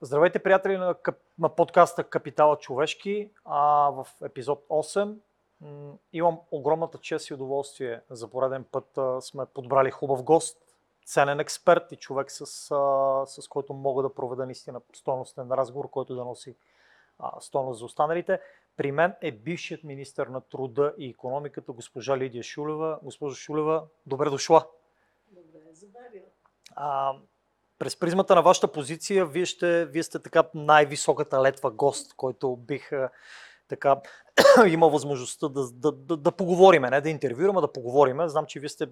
Здравейте, приятели на, на подкаста Капитала човешки. А, в епизод 8 м- имам огромната чест и удоволствие. За пореден път а, сме подбрали хубав гост, ценен експерт и човек, с, а, с който мога да проведа наистина стойностен разговор, който да носи а, за останалите. При мен е бившият министр на труда и економиката, госпожа Лидия Шулева. Госпожа Шулева, добре дошла. Добре, забавя. А, през призмата на вашата позиция, вие, ще, вие сте така най-високата летва гост, който бих така имал възможността да, да, да, да поговорим, не да интервюираме, да поговорим. Знам, че вие сте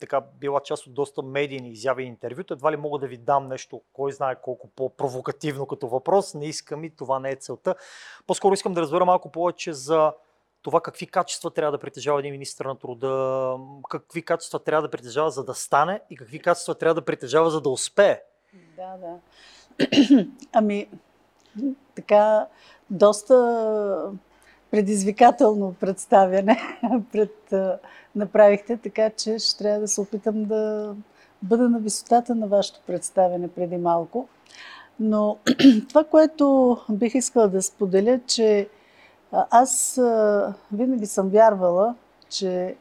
така била част от доста медийни изяви и интервюта. Едва ли мога да ви дам нещо, кой знае колко по-провокативно като въпрос. Не искам и това не е целта. По-скоро искам да разбера малко повече за това какви качества трябва да притежава един министр на труда, какви качества трябва да притежава за да стане и какви качества трябва да притежава за да успее. Да, да. ами, така, доста предизвикателно представяне пред, направихте, така че ще трябва да се опитам да бъда на висотата на вашето представяне преди малко. Но това, което бих искала да споделя, че аз винаги съм вярвала, че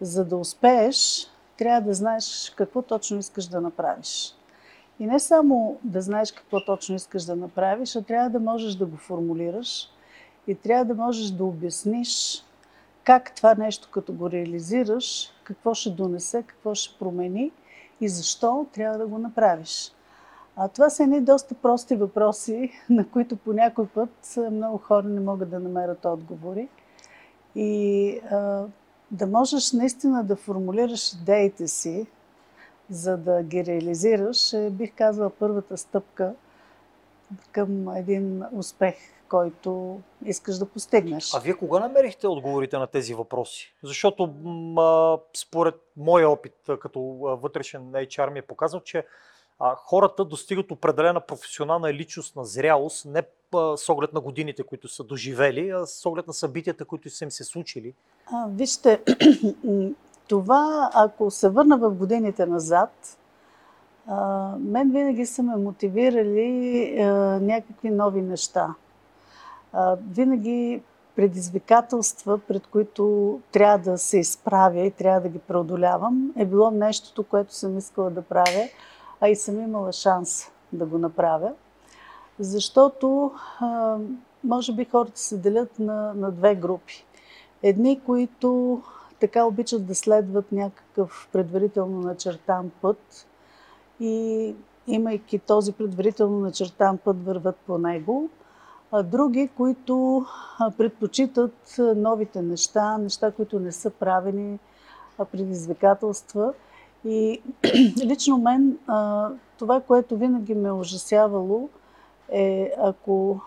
за да успееш, трябва да знаеш какво точно искаш да направиш. И не само да знаеш какво точно искаш да направиш, а трябва да можеш да го формулираш и трябва да можеш да обясниш как това нещо, като го реализираш, какво ще донесе, какво ще промени и защо трябва да го направиш. А това са едни доста прости въпроси, на които по някой път много хора не могат да намерят отговори. И а, да можеш наистина да формулираш идеите си, за да ги реализираш, е, бих казала, първата стъпка към един успех, който искаш да постигнеш. А вие кога намерихте отговорите на тези въпроси? Защото м- според моя опит като вътрешен HR ми е показал, че а, хората достигат определена професионална и личностна зрялост, не а, с оглед на годините, които са доживели, а с оглед на събитията, които са им се случили. А, вижте, това, ако се върна в годините назад, а, мен винаги са ме мотивирали а, някакви нови неща. Винаги предизвикателства, пред които трябва да се изправя и трябва да ги преодолявам, е било нещото, което съм искала да правя а и съм имала шанс да го направя. Защото, може би, хората се делят на, на две групи. Едни, които така обичат да следват някакъв предварително начертан път и имайки този предварително начертан път, върват по него. А други, които предпочитат новите неща, неща, които не са правени, предизвикателства – и лично мен това, което винаги ме е ужасявало, е ако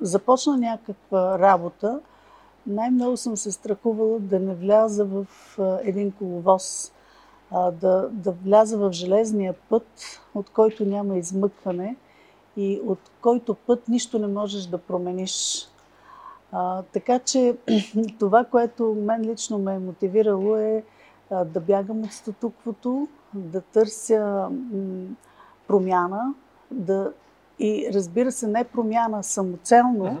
започна някаква работа, най-много съм се страхувала да не вляза в един коловоз, да, да вляза в железния път, от който няма измъкване и от който път нищо не можеш да промениш. А, така че това, което мен лично ме е мотивирало е да бягам от статуквото, да търся промяна, да, и разбира се, не промяна самоцелно, uh-huh.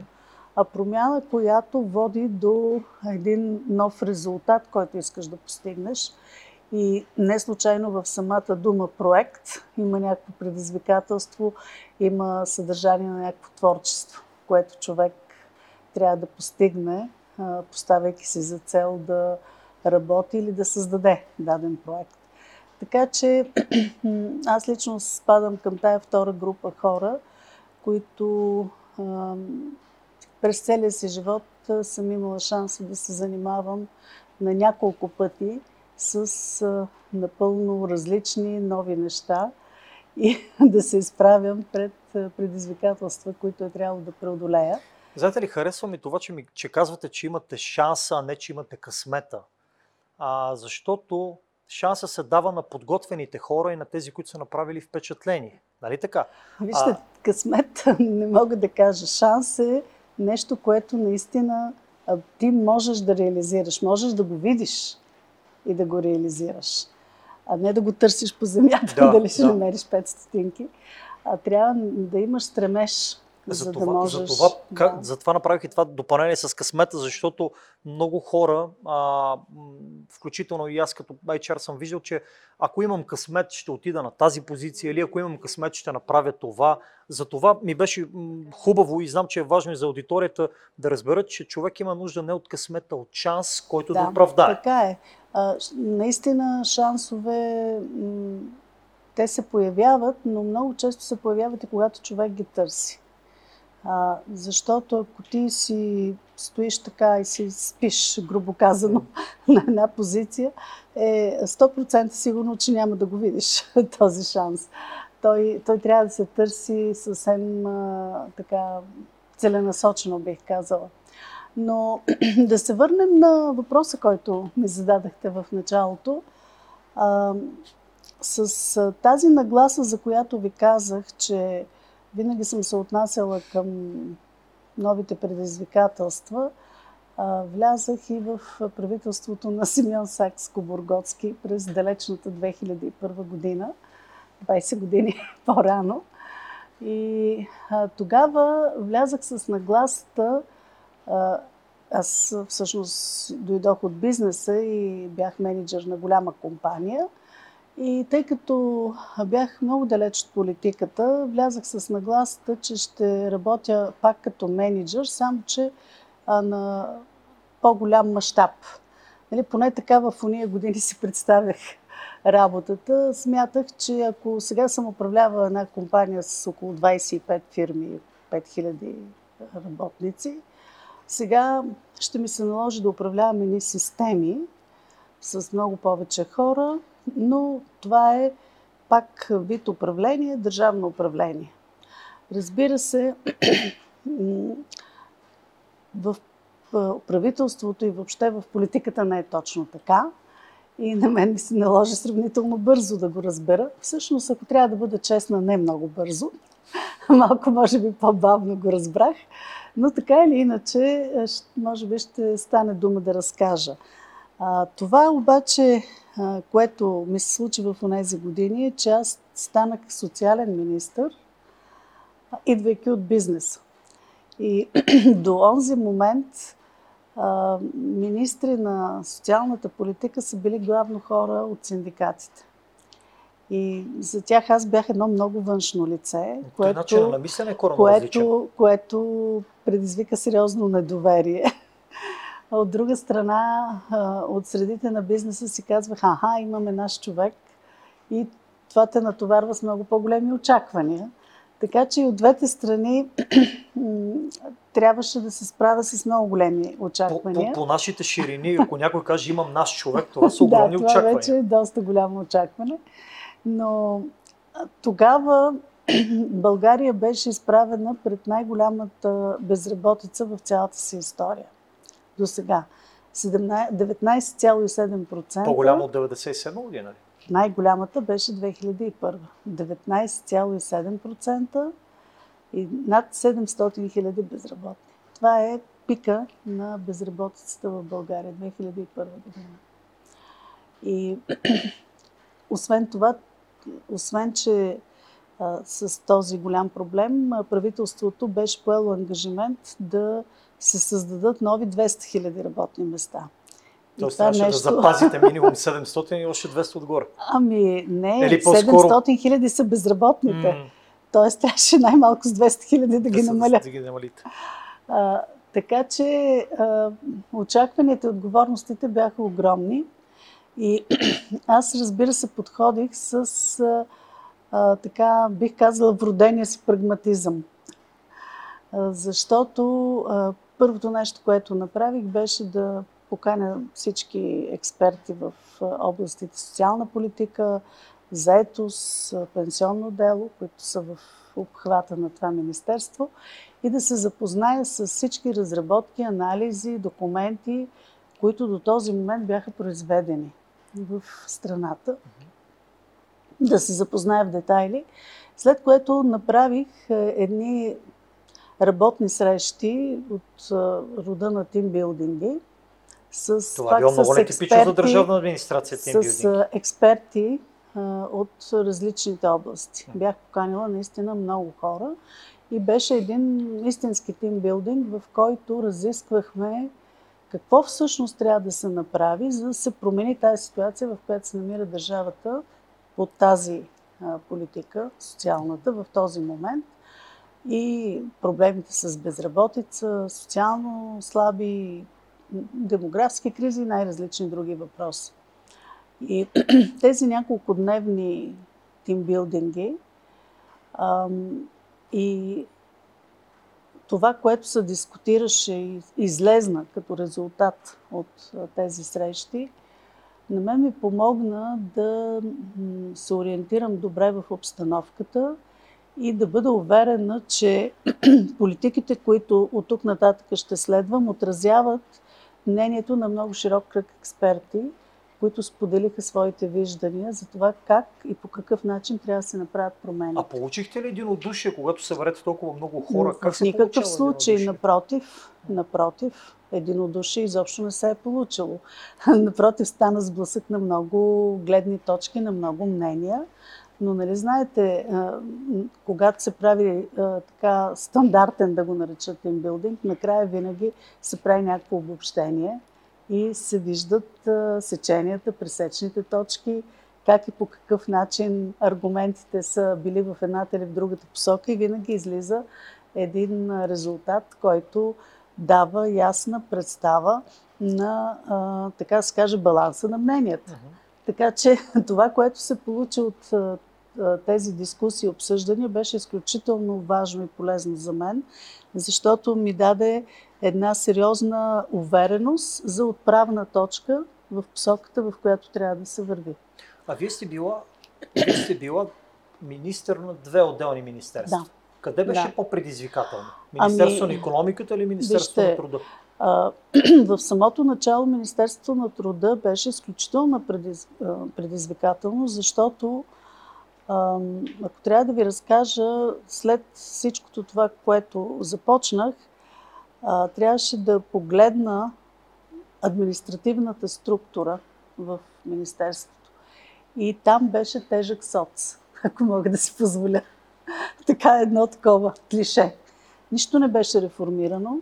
а промяна, която води до един нов резултат, който искаш да постигнеш. И не случайно в самата дума проект има някакво предизвикателство, има съдържание на някакво творчество, което човек трябва да постигне, поставяйки си за цел да, работи или да създаде даден проект. Така че аз лично спадам към тая втора група хора, които през целия си живот съм имала шанса да се занимавам на няколко пъти с напълно различни нови неща и да се изправям пред предизвикателства, които е трябвало да преодолея. Знаете ли, харесва ми това, че, ми, че казвате, че имате шанса, а не че имате късмета а, защото шанса се дава на подготвените хора и на тези, които са направили впечатление. Нали така? Вижте, а... късмет не мога да кажа. Шанс е нещо, което наистина ти можеш да реализираш, можеш да го видиш. И да го реализираш. А не да го търсиш по земята, Да, дали ще да. намериш 5 стотинки. А трябва да имаш стремеж, за, За да това, можеш. за, това, как, да. за това направих и това допълнение с късмета, защото много хора, а, включително и аз като HR съм виждал, че ако имам късмет, ще отида на тази позиция или ако имам късмет, ще направя това. За това ми беше хубаво и знам, че е важно и за аудиторията да разберат, че човек има нужда не от късмета, от шанс, който да, оправдае. Така е. Наистина шансове, те се появяват, но много често се появяват и когато човек ги търси. А, защото ако ти си стоиш така и си спиш, грубо казано, на една позиция, е 100% сигурно, че няма да го видиш този шанс. Той, той трябва да се търси съвсем а, така целенасочено, бих казала. Но да се върнем на въпроса, който ми зададахте в началото. А, с тази нагласа, за която ви казах, че винаги съм се отнасяла към новите предизвикателства, а, влязах и в правителството на Симеон Сакско-Бургоцки през далечната 2001 година, 20 години по-рано. И а, тогава влязах с нагласата, аз всъщност дойдох от бизнеса и бях менеджер на голяма компания. И тъй като бях много далеч от политиката, влязах с нагласата, че ще работя пак като менеджер, само че а, на по-голям мащаб. Нали, поне така в уния години си представях работата. Смятах, че ако сега съм управлявала една компания с около 25 фирми, 5000 работници, сега ще ми се наложи да управлявам едни системи с много повече хора, но това е пак вид управление, държавно управление. Разбира се, в правителството и въобще в политиката не е точно така. И на мен ми се наложи сравнително бързо да го разбера. Всъщност, ако трябва да бъда честна, не много бързо. Малко, може би, по-бавно го разбрах. Но така или иначе, може би ще стане дума да разкажа. А, това обаче, а, което ми се случи в тези години, е, че аз станах социален министр, идвайки от бизнеса. И до онзи момент а, министри на социалната политика са били главно хора от синдикатите. И за тях аз бях едно много външно лице, което, начин на мислене е което, което предизвика сериозно недоверие. От друга страна, от средите на бизнеса си казвах, аха, имаме наш човек и това те натоварва с много по-големи очаквания. Така че и от двете страни трябваше да се справя с много големи очаквания. По, по, по нашите ширини, ако някой каже имам наш човек, това са огромни да, това очаквания. вече е доста голямо очакване. Но тогава България беше изправена пред най-голямата безработица в цялата си история. До сега. 19,7%. По-голямо от 97 година ли? Най-голямата беше 2001. 19,7% и над 700 хиляди безработни. Това е пика на безработицата в България 2001 година. И освен това, освен че а, с този голям проблем, правителството беше поело ангажимент да се създадат нови 200 хиляди работни места. Тоест трябваше нещо... да запазите минимум 700 и още 200 отгоре. Ами не, Или 700 хиляди са безработните. Mm. Тоест трябваше най-малко с 200 хиляди да, да ги намаля. Да ги намалите. А, така че а, очакванията и отговорностите бяха огромни. И аз, разбира се, подходих с, а, така, бих казала, вродения си прагматизъм. А, защото а, първото нещо, което направих, беше да поканя всички експерти в областите социална политика, заетост, пенсионно дело, които са в обхвата на това министерство и да се запозная с всички разработки, анализи, документи, които до този момент бяха произведени в страната. Да се запозная в детайли. След което направих едни работни срещи от рода на тимбилдинги, с, Това е било много нетипично за държавна администрация. с а, експерти от различните области. Бях поканила наистина много хора и беше един истински тимбилдинг, в който разисквахме какво всъщност трябва да се направи, за да се промени тази ситуация, в която се намира държавата под тази политика, социалната, в този момент. И проблемите с безработица, социално слаби, демографски кризи и най-различни други въпроси. И тези няколко дневни тимбилдинги и това, което се дискутираше и излезна като резултат от тези срещи, на мен ми помогна да се ориентирам добре в обстановката и да бъда уверена, че политиките, които от тук нататък ще следвам, отразяват мнението на много широк кръг експерти, които споделиха своите виждания за това как и по какъв начин трябва да се направят промени. А получихте ли единодушие, когато съберете толкова много хора? Как в никакъв случай, единодушие? напротив, напротив, единодушие изобщо не се е получило. напротив, стана сблъсък на много гледни точки, на много мнения. Но, нали знаете, когато се прави така стандартен, да го наречат тимбилдинг, накрая винаги се прави някакво обобщение и се виждат сеченията, пресечните точки, как и по какъв начин аргументите са били в едната или в другата посока и винаги излиза един резултат, който дава ясна представа на, а, така се каже, баланса на мненията. Така че това, което се получи от тези дискусии и обсъждания, беше изключително важно и полезно за мен, защото ми даде една сериозна увереност за отправна точка в посоката, в която трябва да се върви. А вие сте била, вие сте била министър на две отделни министерства. Да. Къде беше Да. по-предизвикателно? Министерство Ами, на економиката или Министерство вижте, на труда? А, в самото начало Министерството на труда беше изключително предиз, предизвикателно, защото ако трябва да ви разкажа, след всичкото това, което започнах, трябваше да погледна административната структура в Министерството. И там беше тежък соц, ако мога да си позволя. Така едно такова клише. Нищо не беше реформирано.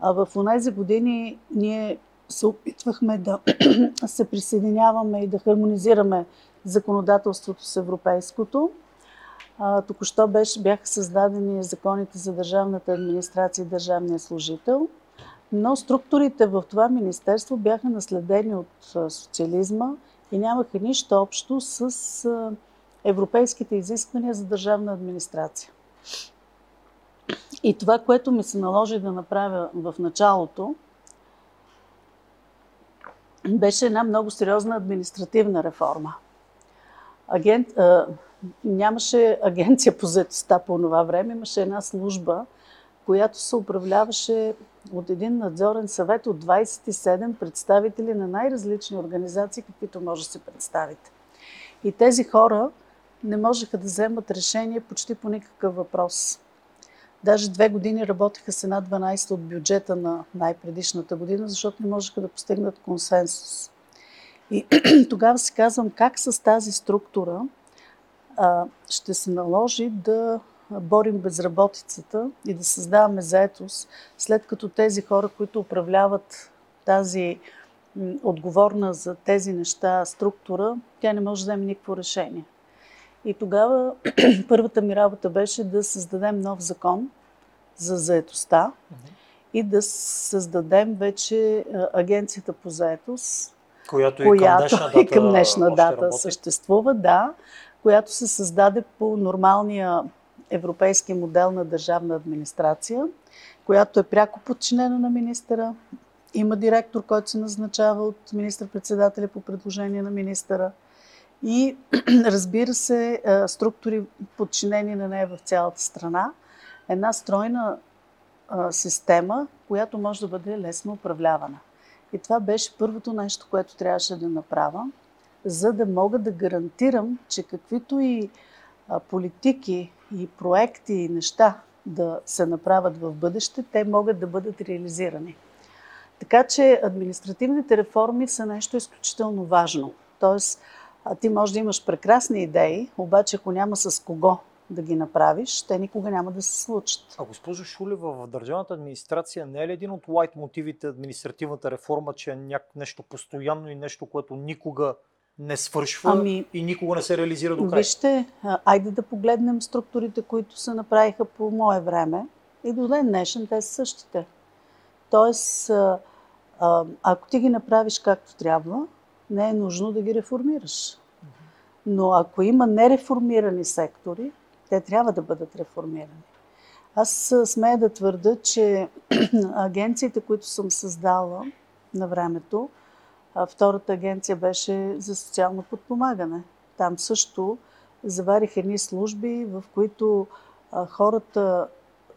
А в тези години ние се опитвахме да се присъединяваме и да хармонизираме законодателството с европейското. Току-що беше, бяха създадени законите за държавната администрация и държавния служител, но структурите в това министерство бяха наследени от социализма и нямаха нищо общо с европейските изисквания за държавна администрация. И това, което ми се наложи да направя в началото, беше една много сериозна административна реформа. Агент, а, нямаше агенция по заедостта по това време, имаше една служба, която се управляваше от един надзорен съвет от 27 представители на най-различни организации, каквито може да се представите. И тези хора не можеха да вземат решение почти по никакъв въпрос. Даже две години работеха с една 12 от бюджета на най-предишната година, защото не можеха да постигнат консенсус. И тогава си казвам как с тази структура а, ще се наложи да борим безработицата и да създаваме заетост, след като тези хора, които управляват тази отговорна за тези неща структура, тя не може да вземе никакво решение. И тогава първата ми работа беше да създадем нов закон за заетостта и да създадем вече агенцията по заетост, Която, която и към днешна дата, и към днешна дата съществува, да, която се създаде по нормалния европейски модел на държавна администрация, която е пряко подчинена на министъра. Има директор, който се назначава от министър-председателя по предложение на министъра. И разбира се, структури подчинени на нея в цялата страна. Една стройна система, която може да бъде лесно управлявана. И това беше първото нещо, което трябваше да направя, за да мога да гарантирам, че каквито и политики и проекти и неща да се направят в бъдеще, те могат да бъдат реализирани. Така че административните реформи са нещо изключително важно. Тоест, ти може да имаш прекрасни идеи, обаче ако няма с кого да ги направиш, те никога няма да се случат. А госпожо Шулева, в държавната администрация не е ли един от лайт мотивите административната реформа, че е няк- нещо постоянно и нещо, което никога не свършва Ами, и никога не се реализира до край? Вижте, айде да погледнем структурите, които се направиха по мое време и до ден днешен те са същите. Тоест, ако ти ги направиш както трябва, не е нужно да ги реформираш. Но ако има нереформирани сектори, те трябва да бъдат реформирани. Аз смея да твърда, че агенциите, които съм създала на времето, втората агенция беше за социално подпомагане. Там също заварих едни служби, в които хората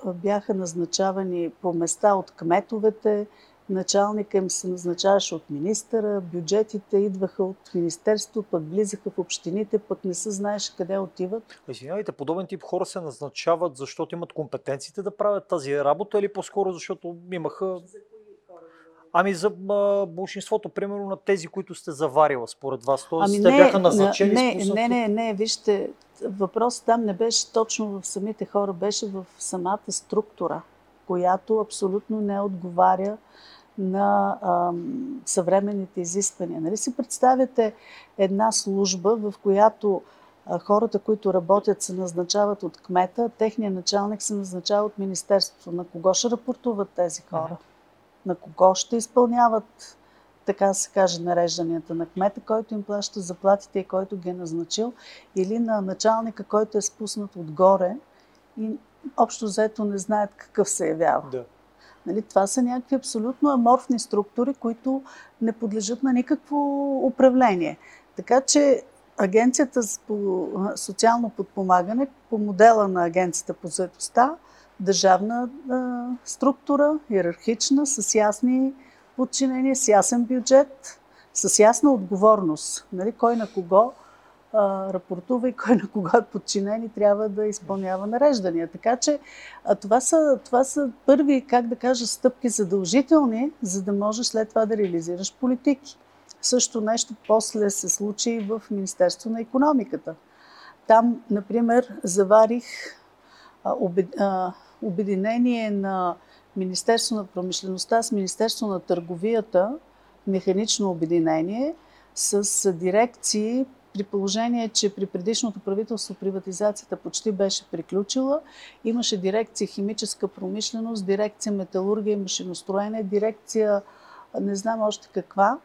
бяха назначавани по места от кметовете, началника им се назначаваше от министъра, бюджетите идваха от министерство, пък влизаха в общините, пък не се знаеше къде отиват. Извинявайте, подобен тип хора се назначават, защото имат компетенциите да правят тази работа или по-скоро защото имаха... Ами за а, большинството, примерно на тези, които сте заварила според вас. Тоест, Ами те не, бяха назначени не, спуснати. не, не, не, вижте, въпросът там не беше точно в самите хора, беше в самата структура, която абсолютно не отговаря на ам, съвременните изисквания. Нали си представяте една служба, в която а, хората, които работят, се назначават от кмета, техният началник се назначава от Министерството. На кого ще рапортуват тези хора? Мгм. На кого ще изпълняват така се каже, нарежданията на кмета, който им плаща заплатите и който ги е назначил, или на началника, който е спуснат отгоре и общо взето не знаят какъв се явява. Да. Нали, това са някакви абсолютно аморфни структури, които не подлежат на никакво управление. Така че Агенцията по социално подпомагане по модела на Агенцията по заедостта, държавна а, структура, иерархична, с ясни подчинения, с ясен бюджет, с ясна отговорност. Нали, кой на кого а, рапортува и кой на кого е подчинен и трябва да изпълнява нареждания. Така че а, това, са, това са първи, как да кажа, стъпки задължителни, за да можеш след това да реализираш политики. Също нещо после се случи и в Министерство на економиката. Там, например, заварих а, обед, а, обединение на Министерство на промишлеността с Министерство на търговията, механично обединение, с дирекции, при положение, че при предишното правителство приватизацията почти беше приключила. Имаше дирекция химическа промишленост, дирекция металургия и машиностроене, дирекция не знам още каква.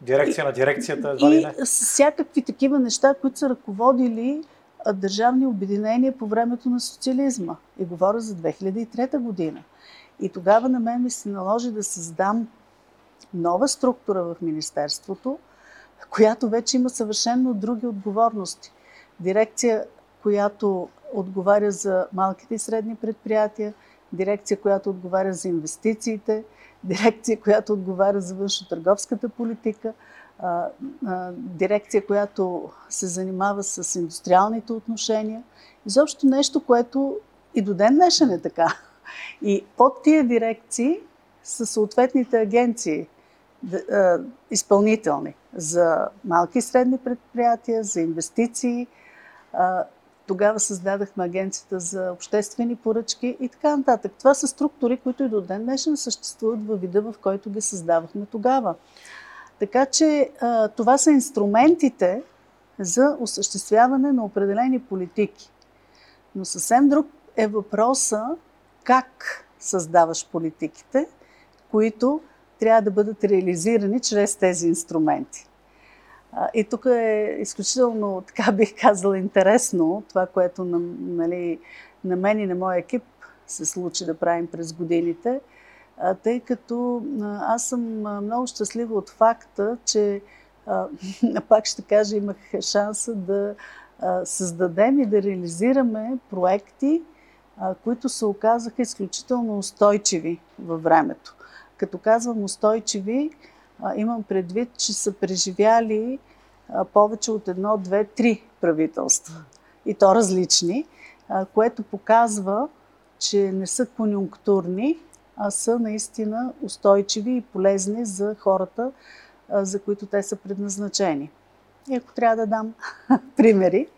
Дирекция на дирекцията, едва ли И не? с всякакви такива неща, които са ръководили държавни обединения по времето на социализма. И говоря за 2003 година. И тогава на мен ми се наложи да създам нова структура в Министерството, която вече има съвършенно други отговорности. Дирекция, която отговаря за малките и средни предприятия, дирекция, която отговаря за инвестициите, дирекция, която отговаря за външно-търговската политика, дирекция, която се занимава с индустриалните отношения. Изобщо нещо, което и до ден днешен е така. И под тия дирекции са съответните агенции, изпълнителни за малки и средни предприятия, за инвестиции. Тогава създадахме агенцията за обществени поръчки и така нататък. Това са структури, които и до ден днешен съществуват във вида, в който ги създавахме тогава. Така че това са инструментите за осъществяване на определени политики. Но съвсем друг е въпроса как създаваш политиките, които трябва да бъдат реализирани чрез тези инструменти. И тук е изключително, така бих казала, интересно това, което на, нали, на мен и на моя екип се случи да правим през годините, тъй като аз съм много щастлива от факта, че пак ще кажа, имах шанса да създадем и да реализираме проекти, които се оказаха изключително устойчиви във времето. Като казвам устойчиви, имам предвид, че са преживяли повече от едно, две, три правителства. И то различни, което показва, че не са конюнктурни, а са наистина устойчиви и полезни за хората, за които те са предназначени. И ако трябва да дам примери.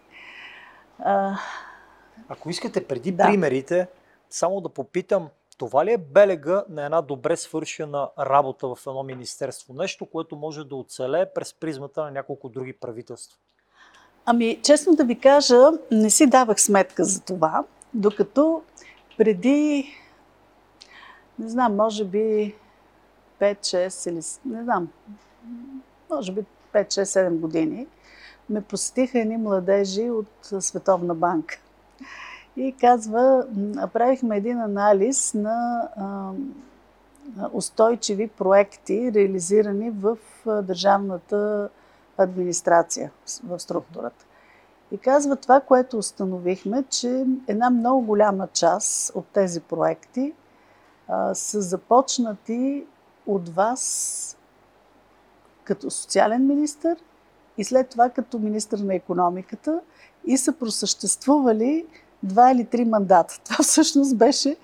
Ако искате преди Да. примерите, само да попитам, това ли е белега на една добре свършена работа в едно министерство? Нещо, което може да оцелее през призмата на няколко други правителства. Ами, честно да ви кажа, не си давах сметка за това, докато преди, не знам, може би 5-6 или не знам, може би 5-6-7 години, ме посетиха едни младежи от Световна банка. И казва, м, направихме един анализ на устойчиви проекти, реализирани в държавната администрация в структурата. И казва това, което установихме, че една много голяма част от тези проекти а, са започнати от вас като социален министр и след това като министр на економиката и са просъществували два или три мандата. Това всъщност беше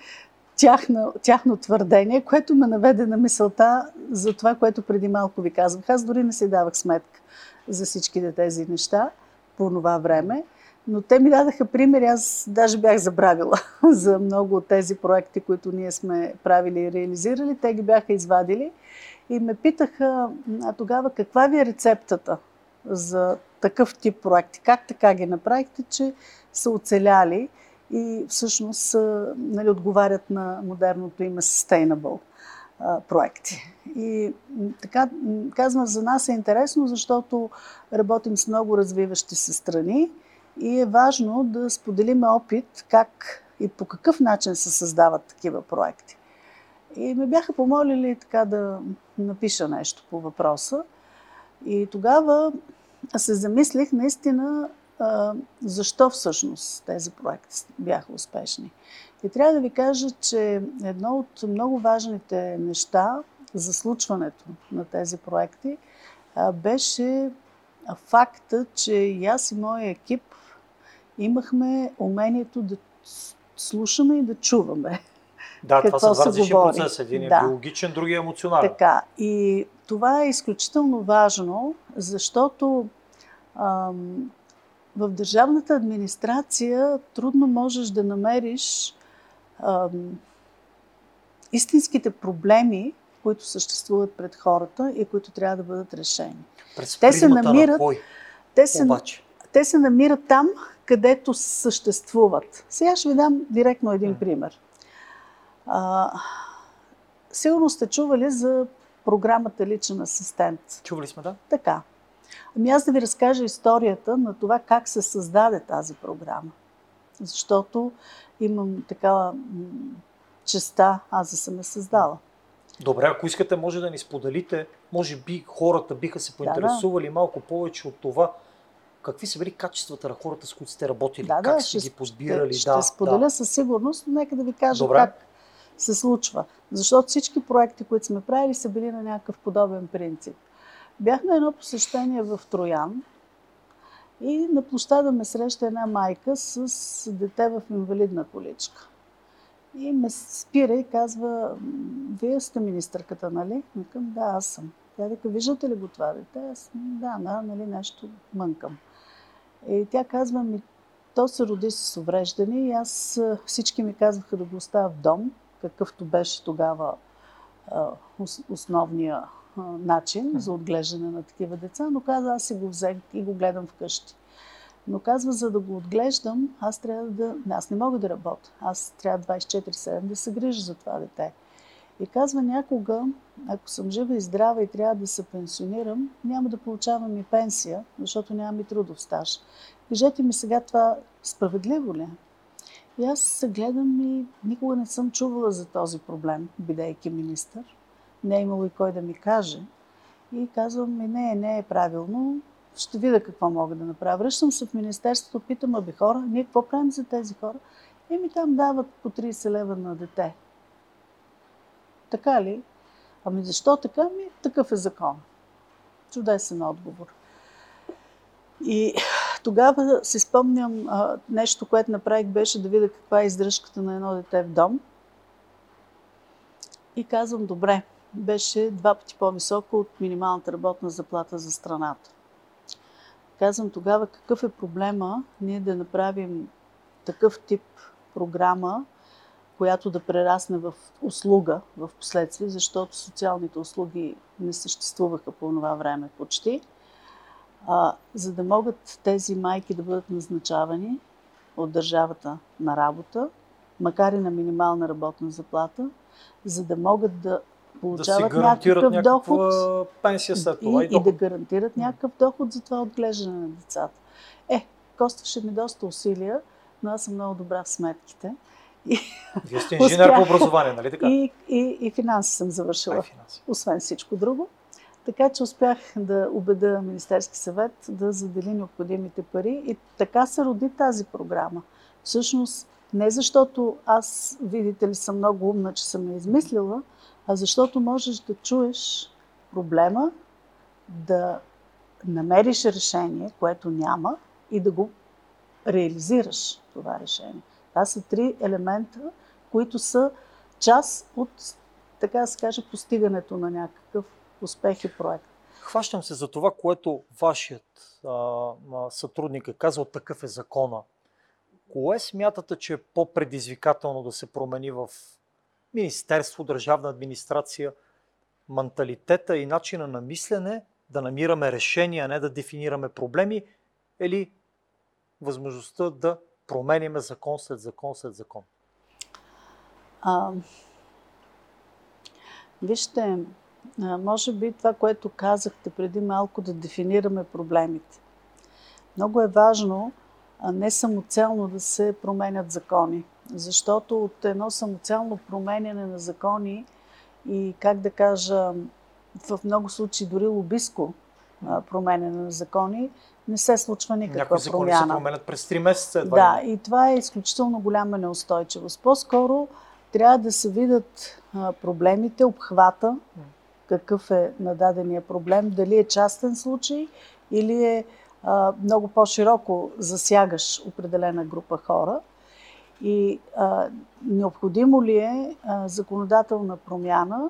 тяхно, тяхно твърдение, което ме наведе на мисълта за това, което преди малко ви казвах. Аз дори не си давах сметка за всичките тези неща по това време, но те ми дадаха примери. Аз даже бях забравила за много от тези проекти, които ние сме правили и реализирали. Те ги бяха извадили и ме питаха а тогава каква ви е рецептата за такъв тип проекти? Как така ги направихте, че са оцеляли и всъщност нали, отговарят на модерното име sustainable проекти. И така, казвам, за нас е интересно, защото работим с много развиващи се страни и е важно да споделим опит как и по какъв начин се създават такива проекти. И ме бяха помолили така да напиша нещо по въпроса. И тогава се замислих наистина защо всъщност тези проекти бяха успешни. И трябва да ви кажа, че едно от много важните неща за случването на тези проекти беше факта, че и аз и моя екип имахме умението да слушаме и да чуваме. Да, това Какво са два различни говори? процеса. Един е Да. биологичен, другия е емоционален. Така. И това е изключително важно, защото ам, в държавната администрация трудно можеш да намериш ам, истинските проблеми, които съществуват пред хората и които трябва да бъдат решени. През Те се намират- на кой? Те се, Обаче. те се намират там, където съществуват. Сега ще ви дам директно един пример. А, сигурно сте чували за програмата Личен асистент. Чували сме, да? Така. Ами аз да ви разкажа историята на това как се създаде тази програма. Защото имам такава честа аз да съм я създала. Добре, ако искате, може да ни споделите. Може би хората биха се поинтересували малко повече от това. Какви са били качествата на хората, с които сте работили? Да, как да, сте ще, ги подбирали? ще, да, ще споделя да. със сигурност, но нека да ви кажа Добре. как се случва. Защото всички проекти, които сме правили, са били на някакъв подобен принцип. Бях на едно посещение в Троян и на площада ме среща една майка с дете в инвалидна количка. И ме спира и казва, «М, вие сте министърката, нали? Викам, да, аз съм. Тя вика, виждате ли го това дете? Аз, да, да, нали, нещо мънкам. И тя казва ми, то се роди с увреждане и аз всички ми казваха да го оставя в дом, какъвто беше тогава основния начин за отглеждане на такива деца, но каза, аз си го взех и го гледам вкъщи. Но казва, за да го отглеждам, аз трябва да... Аз не мога да работя. Аз трябва 24-7 да се грижа за това дете. И казва, някога, ако съм жива и здрава и трябва да се пенсионирам, няма да получавам и пенсия, защото нямам и трудов стаж. Кажете ми сега това справедливо ли? И аз гледам и никога не съм чувала за този проблем, бидейки министър. Не е имало и кой да ми каже. И казвам, ми не, не е правилно. Ще видя какво мога да направя. Връщам се в Министерството, питам, аби хора, ние какво правим за тези хора? И ми там дават по 30 лева на дете. Така ли? Ами защо така? Ми, такъв е закон. Чудесен отговор. И тогава си спомням а, нещо, което направих, беше да видя каква е издръжката на едно дете в дом. И казвам, добре, беше два пъти по-високо от минималната работна заплата за страната. Казвам тогава какъв е проблема ние да направим такъв тип програма, която да прерасне в услуга в последствие, защото социалните услуги не съществуваха по това време почти, а, за да могат тези майки да бъдат назначавани от държавата на работа, макар и на минимална работна заплата, за да могат да получават да някакъв доход пенсия след това и, и, и да гарантират някакъв доход за това отглеждане на децата. Е, костваше ми доста усилия, но аз съм много добра в сметките. И Вие сте инженер по образование, нали така? И, и, и финанси съм завършила, Ай, финанси. освен всичко друго. Така че успях да убеда Министерски съвет да задели необходимите пари и така се роди тази програма. Всъщност, не защото аз, видите ли, съм много умна, че съм я измислила, а защото можеш да чуеш проблема, да намериш решение, което няма и да го реализираш това решение. Това са три елемента, които са част от, така да се каже, постигането на някакъв успех и проект. Хващам се за това, което вашият а, сътрудник е казал, такъв е закона. Кое смятате, че е по-предизвикателно да се промени в Министерство, държавна администрация, менталитета и начина на мислене, да намираме решения, а не да дефинираме проблеми, или възможността да променяме закон след закон след закон? А, вижте, може би това, което казахте преди малко, да дефинираме проблемите. Много е важно не самоцелно да се променят закони, защото от едно самоцелно променяне на закони и, как да кажа, в много случаи дори лобиско променяне на закони, не се случва никаква Някои закони промяна. се променят през 3 месеца. Едва да, и това е изключително голяма неустойчивост. По-скоро трябва да се видят проблемите, обхвата, какъв е нададения проблем, дали е частен случай или е а, много по-широко засягаш определена група хора. И а, необходимо ли е а, законодателна промяна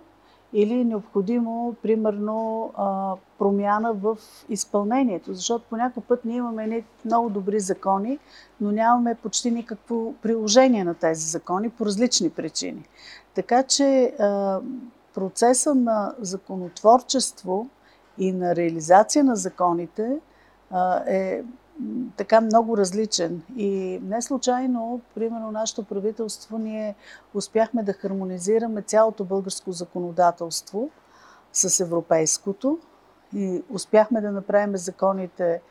или е необходимо, примерно, а, промяна в изпълнението. Защото по път ние имаме не много добри закони, но нямаме почти никакво приложение на тези закони по различни причини. Така че а, процеса на законотворчество и на реализация на законите е така много различен. И не случайно, примерно, нашето правителство, ние успяхме да хармонизираме цялото българско законодателство с европейското и успяхме да направим законите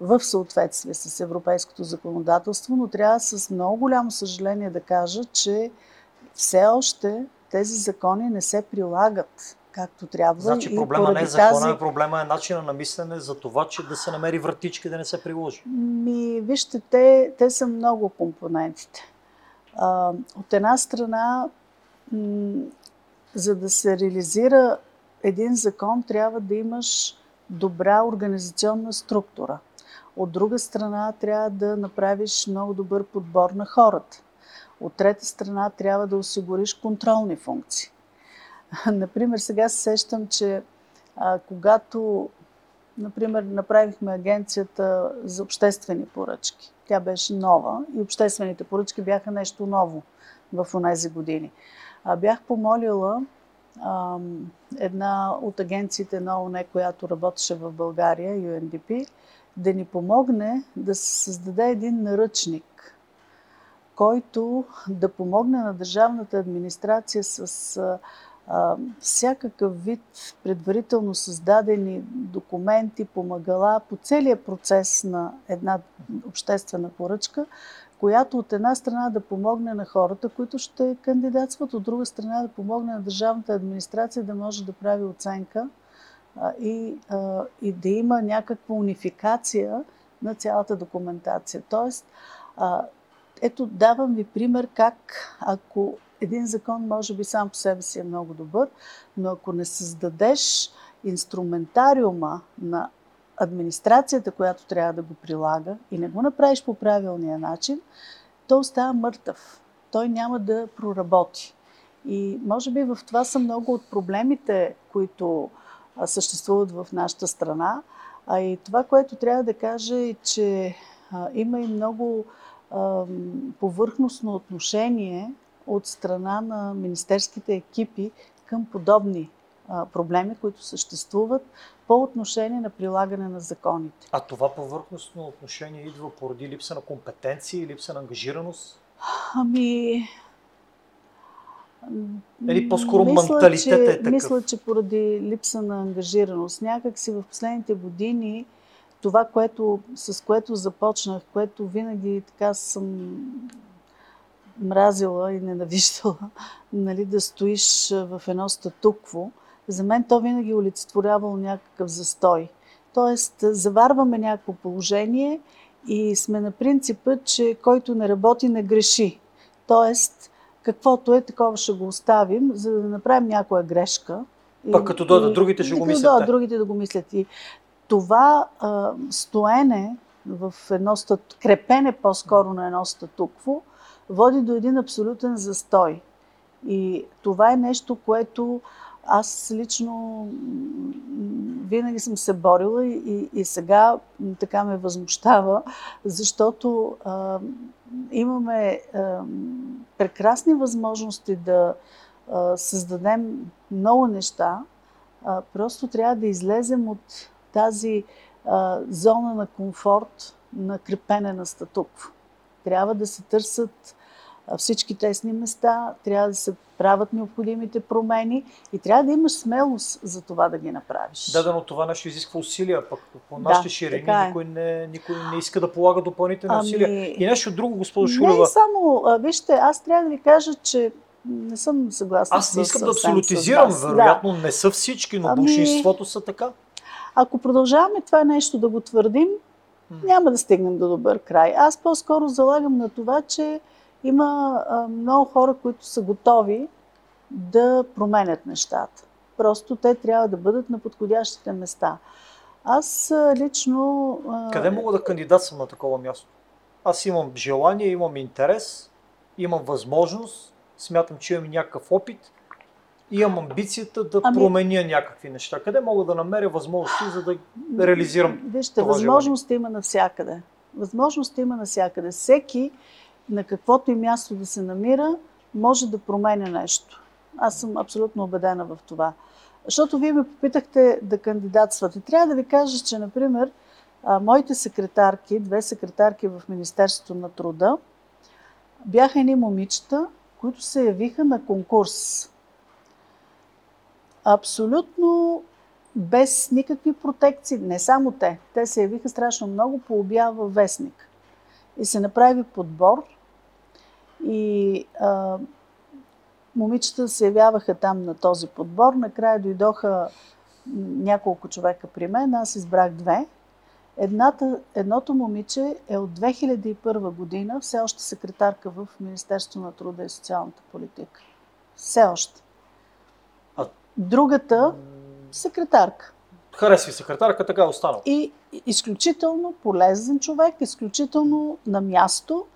в съответствие с европейското законодателство, но трябва с много голямо съжаление да кажа, че все още тези закони не се прилагат както трябва. Значи проблема не е закона, тази... проблема е начина на мислене за това, че да се намери вратичка да не се приложи. Ми, вижте, те, те са много компонентите. А, от една страна, м- за да се реализира един закон, трябва да имаш добра организационна структура. От друга страна, трябва да направиш много добър подбор на хората. От трета страна, трябва да осигуриш контролни функции. Например, сега се сещам, че а, когато например, направихме агенцията за обществени поръчки. Тя беше нова и обществените поръчки бяха нещо ново в тези години. А, бях помолила а, една от агенциите на ООН, която работеше в България, UNDP, да ни помогне да се създаде един наръчник, който да помогне на държавната администрация с всякакъв вид предварително създадени документи, помагала по целия процес на една обществена поръчка, която от една страна да помогне на хората, които ще кандидатстват, от друга страна да помогне на държавната администрация да може да прави оценка и, и да има някаква унификация на цялата документация. Тоест, ето давам ви пример как ако един закон може би сам по себе си е много добър, но ако не създадеш инструментариума на администрацията, която трябва да го прилага и не го направиш по правилния начин, то остава мъртъв. Той няма да проработи. И може би в това са много от проблемите, които съществуват в нашата страна. А и това, което трябва да кажа е, че има и много повърхностно отношение от страна на министерските екипи към подобни проблеми, които съществуват по отношение на прилагане на законите. А това повърхностно отношение идва поради липса на компетенции, липса на ангажираност? Ами. Или по-скоро мисля, менталитетът че, е такъв? Мисля, че поради липса на ангажираност. Някак си в последните години това, което, с което започнах, което винаги така съм мразила и ненавиждала, нали, да стоиш в едно статукво, за мен то винаги е олицетворявало някакъв застой. Тоест, заварваме някакво положение и сме на принципа, че който не работи, не греши. Тоест, каквото е, такова ще го оставим, за да направим някоя грешка. Пък като дойдат другите, ще и го като мислят дойдат те. другите да го мислят. И това а, стоене в едно стат... крепене по-скоро на едно статукво, води до един абсолютен застой. И това е нещо, което аз лично винаги съм се борила и, и, сега така ме възмущава, защото а, имаме а, прекрасни възможности да а, създадем много неща, а, просто трябва да излезем от тази а, зона на комфорт на крепене на статукво. Трябва да се търсят всички тесни места, трябва да се правят необходимите промени и трябва да имаш смелост за това да ги направиш. Да, да, но това нещо изисква усилия, пък по Да, нашите ширини така е. никой, не, никой не иска да полага допълнителни Ами, усилия. И нещо друго, госпожо Не Шулева. е само, а, вижте, аз трябва да ви кажа, че не съм съгласна Аз не с- искам да с абсолютизирам, вас. Да. вероятно не са всички, но Ами- большинството са така. Ако продължаваме това нещо да го твърдим, няма да стигнем до добър край. Аз по-скоро залагам на това, че има а, много хора, които са готови да променят нещата. Просто те трябва да бъдат на подходящите места. Аз а, лично. а, Къде мога да кандидатствам на такова място? Аз имам желание, имам интерес, имам възможност, смятам, че имам някакъв опит имам амбицията да Ами- променя някакви неща. Къде мога да намеря възможности, за да реализирам Вижте, това възможност има навсякъде. Възможност има навсякъде. Всеки на каквото и място да се намира, може да променя нещо. Аз съм абсолютно убедена в това. Защото вие ме попитахте да кандидатствате. Трябва да ви кажа, че, например, моите секретарки, две секретарки в Министерството на труда, бяха едни момичета, които се явиха на конкурс. Абсолютно без никакви протекции. Не само те. Те се явиха страшно много по обява във вестник. И се направи подбор. И а, момичета се явяваха там на този подбор. Накрая дойдоха няколко човека при мен. Аз избрах две. Едната, едното момиче е от 2001 година, все още секретарка в Министерство на труда и социалната политика. Все още. Другата секретарка. Харесва секретарка, така е останал. И изключително полезен човек, изключително на място.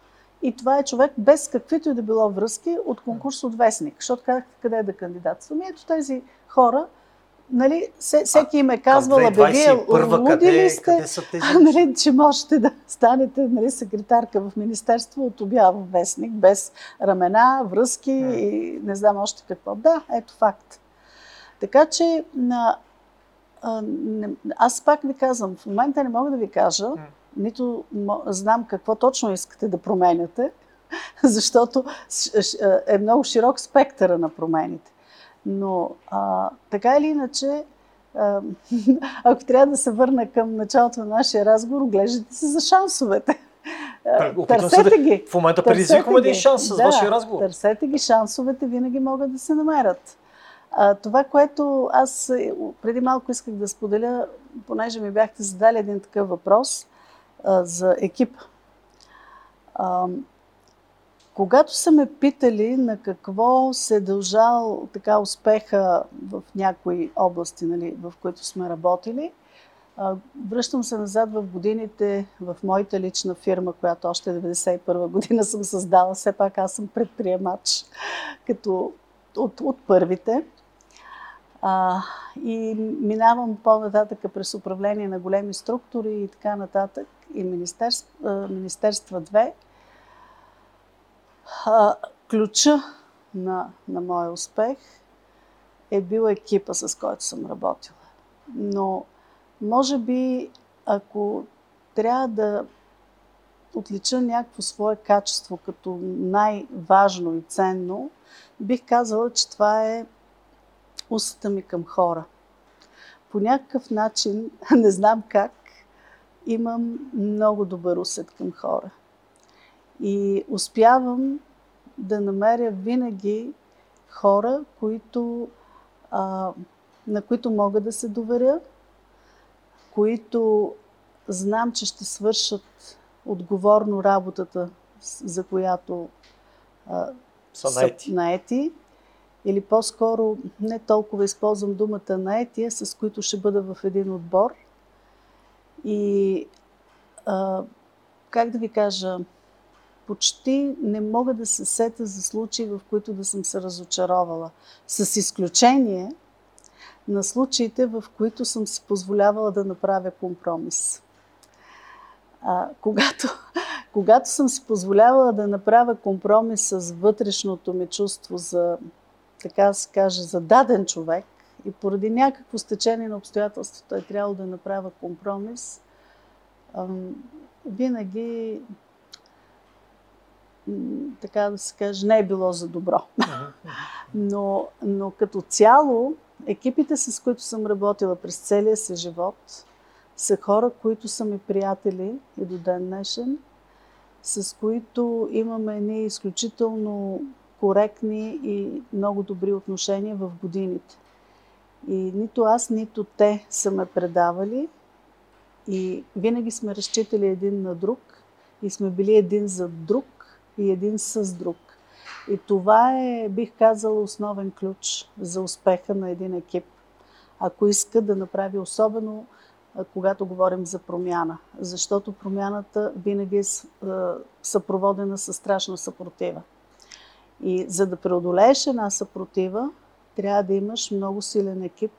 И това е човек без каквито и да било връзки от конкурс от Вестник. Защото казах къде да кандидатствам. И ето тези хора, нали, се, всеки им е казвала, бе, вие 2021 луди ли сте? къде са тези нали, че можете да станете нали, секретарка в Министерство от обява Вестник, без ramена, връзки М. и не знам още какво. Да, ето факт. Така че на, а, не, аз пак ви казвам, в момента не мога да ви кажа, нито знам какво точно искате да променяте, защото е много широк спектъра на промените. Но а, така или иначе, а, ако трябва да се върна към началото на нашия разговор, глеждайте се за шансовете. А, Опитвам се Търсете да- ги. В момента предизвикваме един шанс с Да, вашия разговор. Търсете ги, шансовете винаги могат да се намерят. А, това, което аз е, преди малко исках да споделя, понеже ми бяхте задали един такъв въпрос а, за екип. А, когато са ме питали на какво се е дължал така успеха в някои области, нали, в които сме работили, а, връщам се назад в годините в моята лична фирма, която още 1991 година съм създала. Все пак аз съм предприемач. Като от, от първите. А, и минавам по-нататък през управление на големи структури и така нататък. И Министерства, Министерства 2. А, ключа на, на моя успех е бил екипа, с който съм работила. Но, може би, ако трябва да отлича някакво свое качество като най-важно и ценно, бих казала, че това е устата ми към хора. По някакъв начин, не знам как, имам много добър усет към хора. И успявам да намеря винаги хора, които, а, на които мога да се доверя, които знам, че ще свършат отговорно работата, за която а, са наети. Или по-скоро не толкова използвам думата наети, с които ще бъда в един отбор. И а, как да ви кажа, почти не мога да се сета за случаи, в които да съм се разочаровала. С изключение на случаите, в които съм си позволявала да направя компромис. А, когато, когато съм си позволявала да направя компромис с вътрешното ми чувство за, така се каже, за даден човек и поради някакво стечение на обстоятелството е трябвало да направя компромис, винаги така да се каже, не е било за добро. но, но като цяло, екипите, с които съм работила през целия си живот, са хора, които са ми приятели и до ден днешен, с които имаме едни изключително коректни и много добри отношения в годините. И нито аз, нито те са ме предавали и винаги сме разчитали един на друг и сме били един за друг и един с друг. И това е, бих казала, основен ключ за успеха на един екип. Ако иска да направи особено, когато говорим за промяна. Защото промяната винаги е съпроводена с страшна съпротива. И за да преодолееш една съпротива, трябва да имаш много силен екип,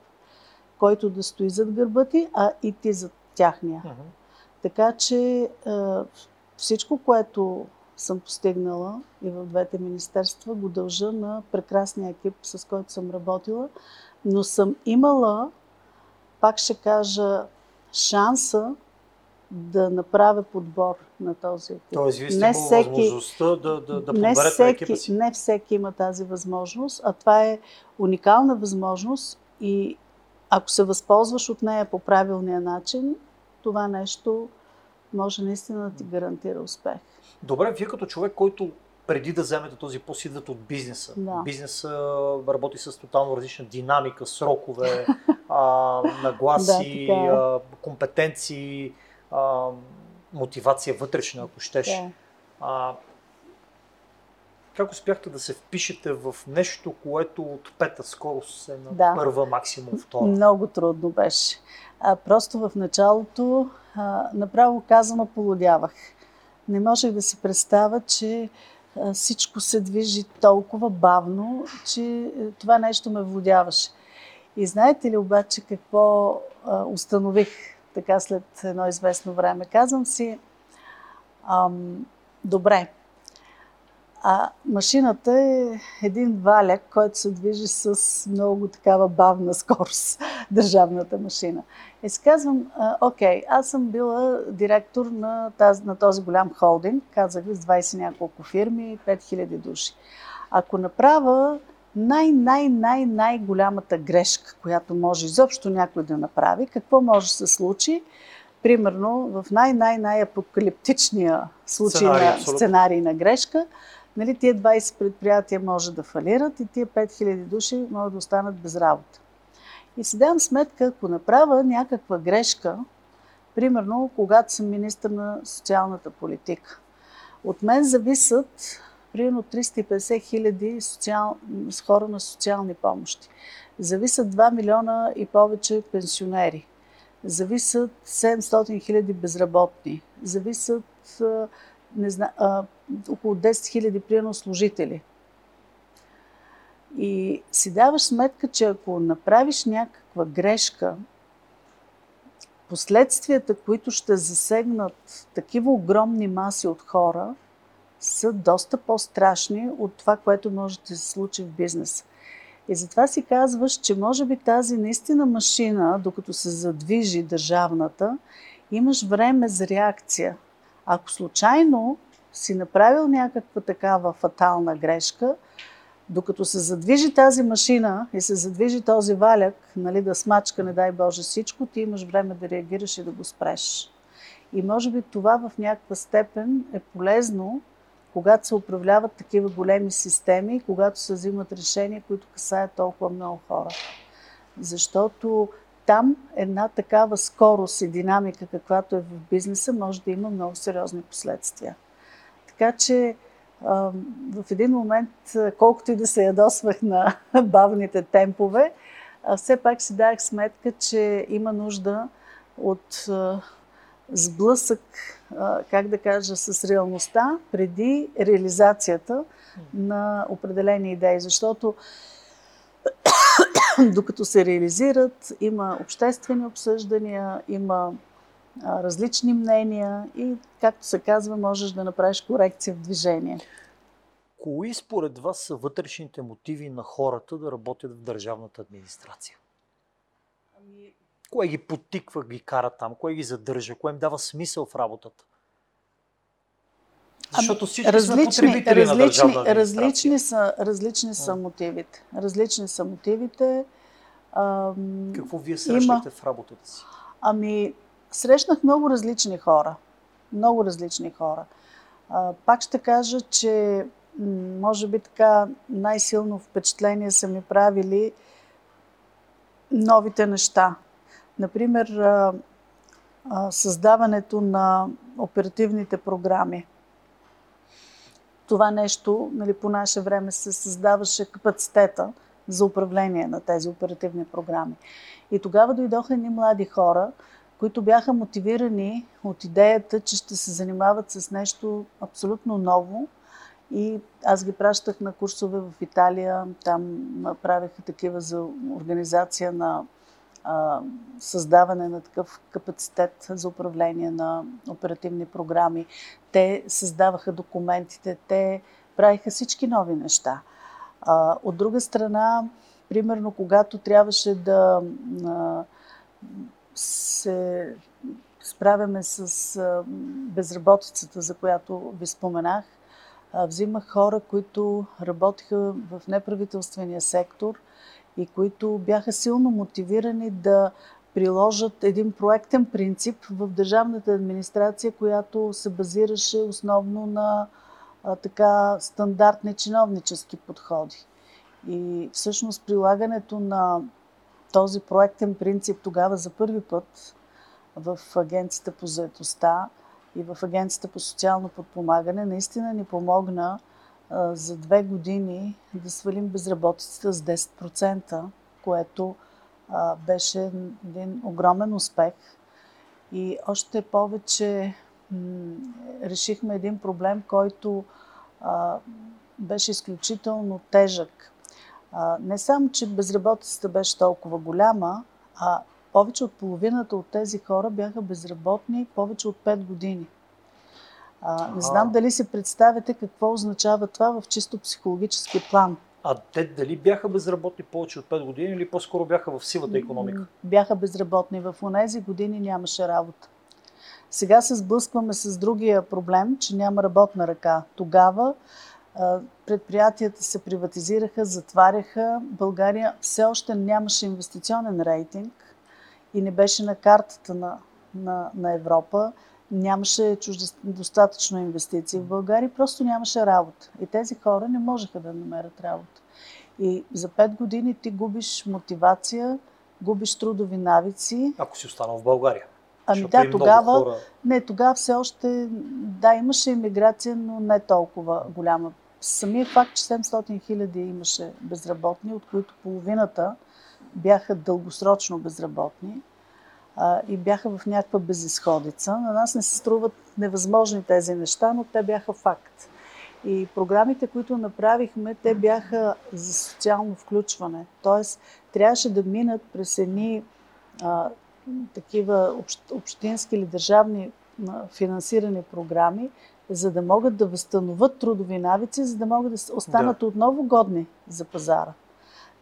който да стои зад гърба ти, а и ти зад тяхния. Uh-huh. Така че всичко, което съм постигнала и в двете министерства, го дължа на прекрасния екип, с който съм работила. Но съм имала, пак ще кажа, шанса да направя подбор на този екип. Тоест, вие сте не всеки, възможността да, да, да не всеки, екипа си. Не всеки има тази възможност, а това е уникална възможност и ако се възползваш от нея по правилния начин, това нещо може наистина да ти гарантира успех. Добре, вие като човек, който преди да вземете този пост, идват от бизнеса. Да. Бизнеса работи с тотално различна динамика, срокове, а, нагласи, да, е. а, компетенции, а, мотивация вътрешна, ако щеш. Да. А, как успяхте да се впишете в нещо, което от пета скорост е на да. първа, максимум втора? Много трудно беше. А, просто в началото а, направо казано полудявах не можех да си представя, че всичко се движи толкова бавно, че е, това нещо ме владяваше. И знаете ли обаче какво установих така след едно известно време? Казвам си, ам, добре, а машината е един валяк, който се движи с много такава бавна скорост, държавната машина. И си казвам, окей, аз съм била директор на, тази, на този голям холдинг, казах ви, с 20 няколко фирми, 5000 души. Ако направя най-най-най-най-голямата грешка, която може изобщо някой да направи, какво може да се случи? Примерно в най-най-най-апокалиптичния случай сценарий, на сценарий на грешка, нали, тия 20 предприятия може да фалират и тия 5000 души могат да останат без работа. И си давам сметка, ако направя някаква грешка, примерно когато съм министър на социалната политика, от мен зависят примерно 350 хиляди социал... хора на социални помощи. Зависят 2 милиона и повече пенсионери. Зависят 700 хиляди безработни. Зависят не зна, около 10 хиляди примерно служители. И си даваш сметка, че ако направиш някаква грешка, последствията, които ще засегнат такива огромни маси от хора, са доста по-страшни от това, което може да се случи в бизнеса. И затова си казваш, че може би тази наистина машина, докато се задвижи държавната, имаш време за реакция. Ако случайно си направил някаква такава фатална грешка, докато се задвижи тази машина и се задвижи този валяк, нали, да смачка, не дай Боже, всичко, ти имаш време да реагираш и да го спреш. И може би това в някаква степен е полезно, когато се управляват такива големи системи, когато се взимат решения, които касаят толкова много хора. Защото там една такава скорост и динамика, каквато е в бизнеса, може да има много сериозни последствия. Така че в един момент, колкото и да се ядосвах на бавните темпове, все пак си дах сметка, че има нужда от сблъсък, как да кажа, с реалността преди реализацията на определени идеи. Защото докато се реализират, има обществени обсъждания, има различни мнения и, както се казва, можеш да направиш корекция в движение. Кои според вас са вътрешните мотиви на хората да работят в държавната администрация? Кое ги потиква, ги кара там? Кое ги задържа? Кое им дава смисъл в работата? Защото ами, всички различни, сме потребители различни, на различни са, различни са мотивите. Различни са мотивите. Ам, Какво вие срещате в работата си? Ами, срещнах много различни хора. Много различни хора. А, пак ще кажа, че може би така най-силно впечатление са ми правили новите неща. Например, създаването на оперативните програми. Това нещо, нали, по наше време се създаваше капацитета за управление на тези оперативни програми. И тогава дойдоха едни млади хора, които бяха мотивирани от идеята, че ще се занимават с нещо абсолютно ново. И аз ги пращах на курсове в Италия, там правеха такива за организация на създаване на такъв капацитет за управление на оперативни програми. Те създаваха документите, те правиха всички нови неща. От друга страна, примерно, когато трябваше да се справяме с безработицата, за която ви споменах, взимах хора, които работиха в неправителствения сектор и които бяха силно мотивирани да приложат един проектен принцип в държавната администрация, която се базираше основно на а, така стандартни чиновнически подходи. И всъщност прилагането на този проектен принцип тогава за първи път в Агенцията по заедостта и в Агенцията по социално подпомагане наистина ни помогна за две години да свалим безработицата с 10%, което беше един огромен успех. И още повече решихме един проблем, който беше изключително тежък не само, че безработицата беше толкова голяма, а повече от половината от тези хора бяха безработни повече от 5 години. А, не знам дали си представяте какво означава това в чисто психологически план. А те дали бяха безработни повече от 5 години или по-скоро бяха в сивата економика? Бяха безработни. В тези години нямаше работа. Сега се сблъскваме с другия проблем, че няма работна ръка. Тогава предприятията се приватизираха, затваряха. България все още нямаше инвестиционен рейтинг и не беше на картата на, на, на Европа. Нямаше чужде, достатъчно инвестиции в България, просто нямаше работа. И тези хора не можеха да намерят работа. И за 5 години ти губиш мотивация, губиш трудови навици. Ако си останал в България. Ами да, тогава, хора... не, тогава все още, да, имаше иммиграция, но не толкова голяма самия факт, че 700 хиляди имаше безработни, от които половината бяха дългосрочно безработни а, и бяха в някаква безисходица. На нас не се струват невъзможни тези неща, но те бяха факт. И програмите, които направихме, те бяха за социално включване. Тоест, трябваше да минат през едни а, такива общ, общински или държавни а, финансирани програми, за да могат да възстановят трудови навици, за да могат да останат да. отново годни за пазара.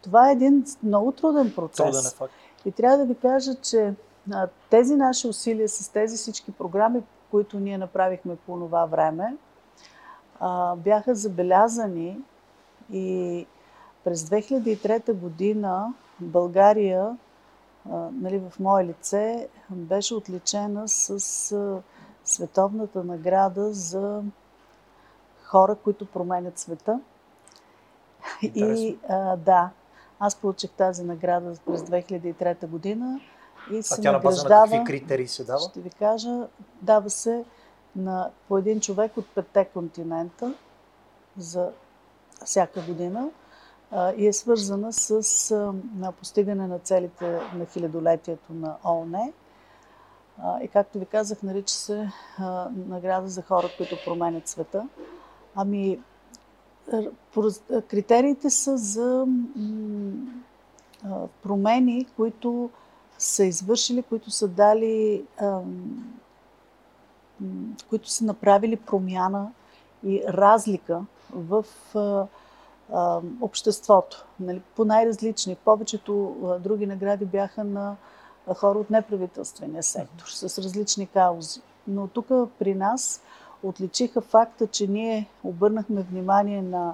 Това е един много труден процес. Труден е факт. И трябва да ви кажа, че тези наши усилия с тези всички програми, които ние направихме по това време, бяха забелязани и през 2003 година България, нали, в мое лице, беше отличена с световната награда за хора, които променят света. Интересно. И а, да, аз получих тази награда през 2003 година и се А тя на база на какви критерии се дава? Ще ви кажа, дава се на, по един човек от петте континента за всяка година а, и е свързана с а, на постигане на целите на хилядолетието на ООН. А, и както ви казах, нарича се а, награда за хора, които променят света. Ами, критериите са за промени, които са извършили, които са дали, които са направили промяна и разлика в обществото. Нали, по най-различни. Повечето други награди бяха на хора от неправителствения сектор, с различни каузи. Но тук при нас отличиха факта, че ние обърнахме внимание на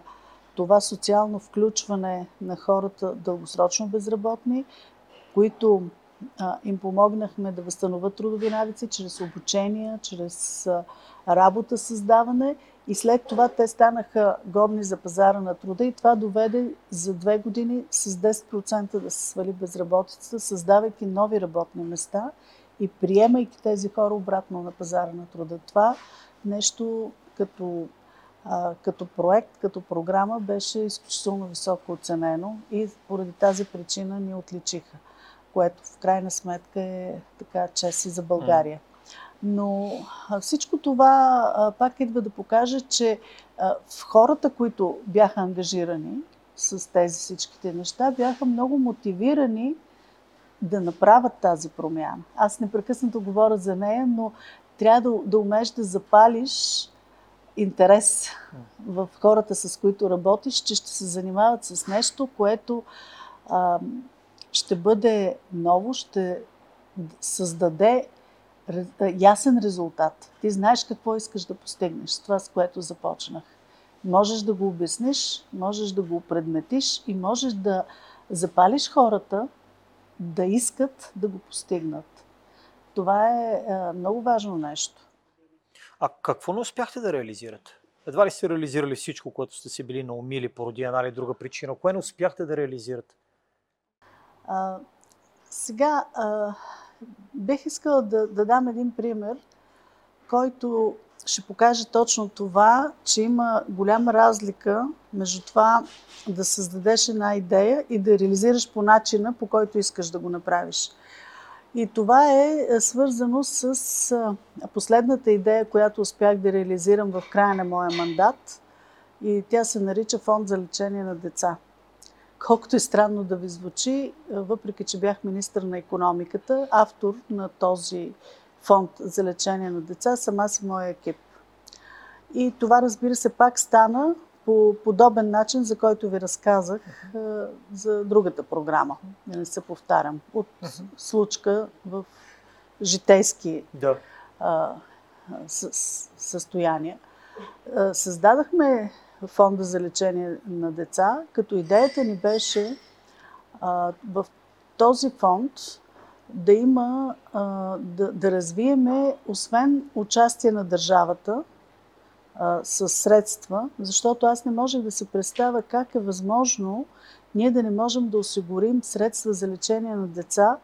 това социално включване на хората дългосрочно безработни, които им помогнахме да възстановят трудови навици чрез обучение, чрез работа, създаване и след това те станаха годни за пазара на труда и това доведе за две години с 10% да се свали безработицата, създавайки нови работни места и приемайки тези хора обратно на пазара на труда. Това нещо като, а, като проект, като програма беше изключително високо оценено и поради тази причина ни отличиха което в крайна сметка е така чест и за България. Но всичко това пак идва да покаже, че в хората, които бяха ангажирани с тези всичките неща, бяха много мотивирани да направят тази промяна. Аз непрекъснато говоря за нея, но трябва да, да умееш да запалиш интерес в хората, с които работиш, че ще се занимават с нещо, което а, ще бъде ново, ще създаде ясен резултат. Ти знаеш какво искаш да постигнеш с това, с което започнах. Можеш да го обясниш, можеш да го предметиш и можеш да запалиш хората да искат да го постигнат. Това е много важно нещо. А какво не успяхте да реализирате? Едва ли сте реализирали всичко, което сте си били наумили поради една или друга причина? Кое не успяхте да реализирате? А, сега а, бих искала да, да дам един пример, който ще покаже точно това, че има голяма разлика между това да създадеш една идея и да реализираш по начина, по който искаш да го направиш. И това е е, свързано с последната идея, която успях да реализирам в края на моя мандат. И тя се нарича Фонд за лечение на деца. Колкото и странно да ви звучи, въпреки че бях министър на економиката, автор на този фонд за лечение на деца съм аз и моя екип. И това, разбира се, пак стана по подобен начин, за който ви разказах за другата програма. Да не се повтарям. От случка в житейски Да. състояния. Създадахме фонда за лечение на деца, като идеята ни беше в този фонд да има, да, да развиеме, освен участие на държавата а, с средства, защото аз не можех да се представя как е възможно ние да не можем да осигурим средства за лечение на деца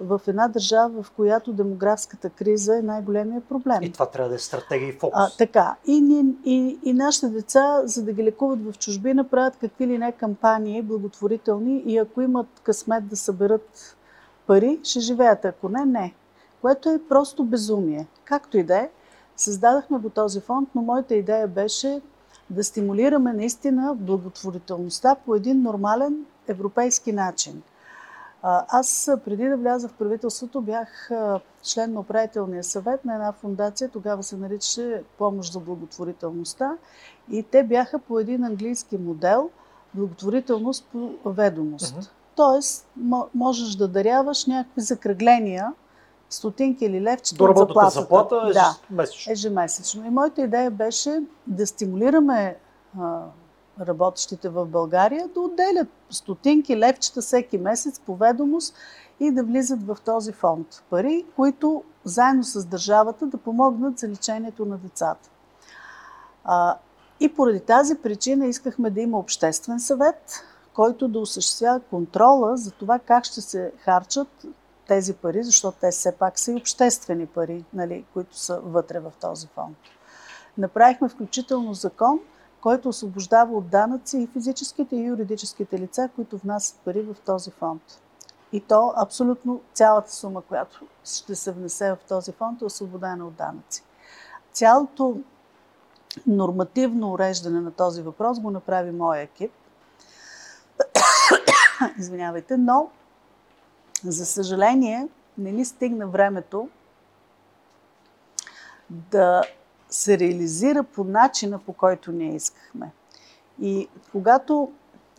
в една държава, в която демографската криза е най-големия проблем. И това трябва да е стратегия и фокус. А, така. И, ние, и, и нашите деца, за да ги лекуват в чужбина, правят какви ли не кампании благотворителни и ако имат късмет да съберат пари, ще живеят. Ако не, не. Което е просто безумие. Както и да е, създадахме го този фонд, но моята идея беше да стимулираме наистина благотворителността по един нормален европейски начин. Аз преди да вляза в правителството бях член на управителния съвет на една фундация, тогава се наричаше Помощ за благотворителността и те бяха по един английски модел благотворителност по ведомост. Мгм. Тоест, мо- можеш да даряваш някакви закръгления, стотинки или левчета До от заплатата. заплата е да, месечно. ежемесечно. И моята идея беше да стимулираме работещите в България да отделят стотинки, левчета всеки месец по ведомост и да влизат в този фонд. Пари, които заедно с държавата да помогнат за лечението на децата. А, и поради тази причина искахме да има обществен съвет, който да осъществява контрола за това как ще се харчат тези пари, защото те все пак са и обществени пари, нали, които са вътре в този фонд. Направихме включително закон, който освобождава от данъци и физическите и юридическите лица, които внасят пари в този фонд. И то абсолютно цялата сума, която ще се внесе в този фонд, е освободена от данъци. Цялото нормативно уреждане на този въпрос го направи моя екип. Извинявайте, но за съжаление не ни стигна времето да се реализира по начина, по който ние искахме. И когато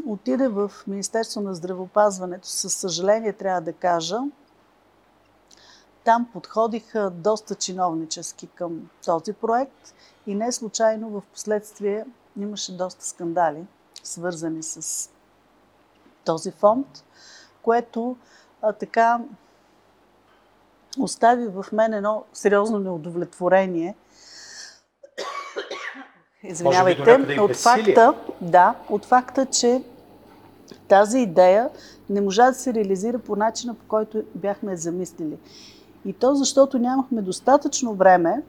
отиде в Министерство на здравеопазването, със съжаление трябва да кажа, там подходиха доста чиновнически към този проект и не случайно в последствие имаше доста скандали, свързани с този фонд, което а, така остави в мен едно сериозно неудовлетворение. Извинявайте, от факта, да, от факта, че тази идея не можа да се реализира по начина, по който бяхме я замислили. И то защото нямахме достатъчно време,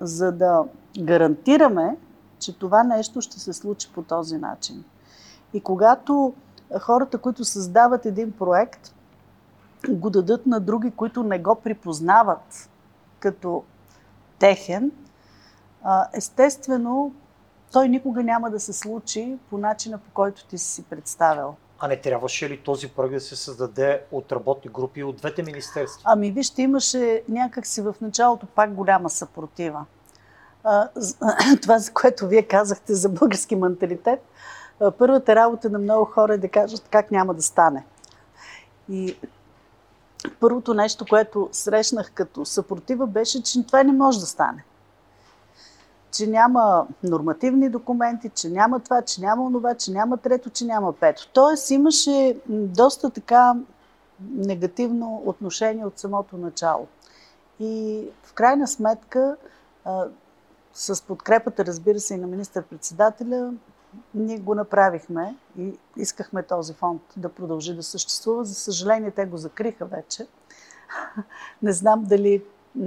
за да гарантираме, че това нещо ще се случи по този начин. И когато хората, които създават един проект, го дадат на други, които не го припознават като техен, естествено, той никога няма да се случи по начина, по който ти си представил. А не трябваше ли този проект да се създаде от работни групи от двете министерства? Ами вижте, имаше някакси в началото пак голяма съпротива. Това, за което вие казахте за български менталитет, първата работа на много хора е да кажат как няма да стане. И първото нещо, което срещнах като съпротива, беше, че това не може да стане. Че няма нормативни документи, че няма това, че няма онова, че няма трето, че няма пето. Тоест имаше доста така негативно отношение от самото начало. И в крайна сметка, а, с подкрепата, разбира се, и на министър-председателя, ние го направихме и искахме този фонд да продължи да съществува. За съжаление, те го закриха вече. Не знам дали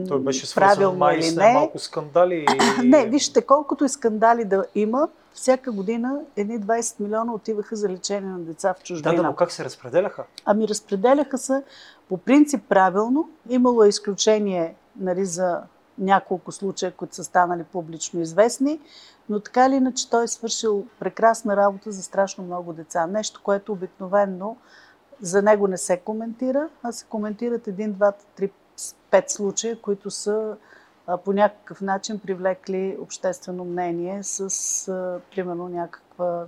Той беше свързан май с малко скандали. и- Не, вижте, колкото и скандали да има, всяка година едни 20 милиона отиваха за лечение на деца в Да, чужбина. да, но как се разпределяха? Ами разпределяха се по принцип правилно. Имало е изключение нали, за няколко случая, които са станали публично известни, но така или иначе той е свършил прекрасна работа за страшно много деца. Нещо, което обикновенно за него не се коментира, а се коментират един, два, три, пет случая, които са по някакъв начин привлекли обществено мнение с, примерно, някаква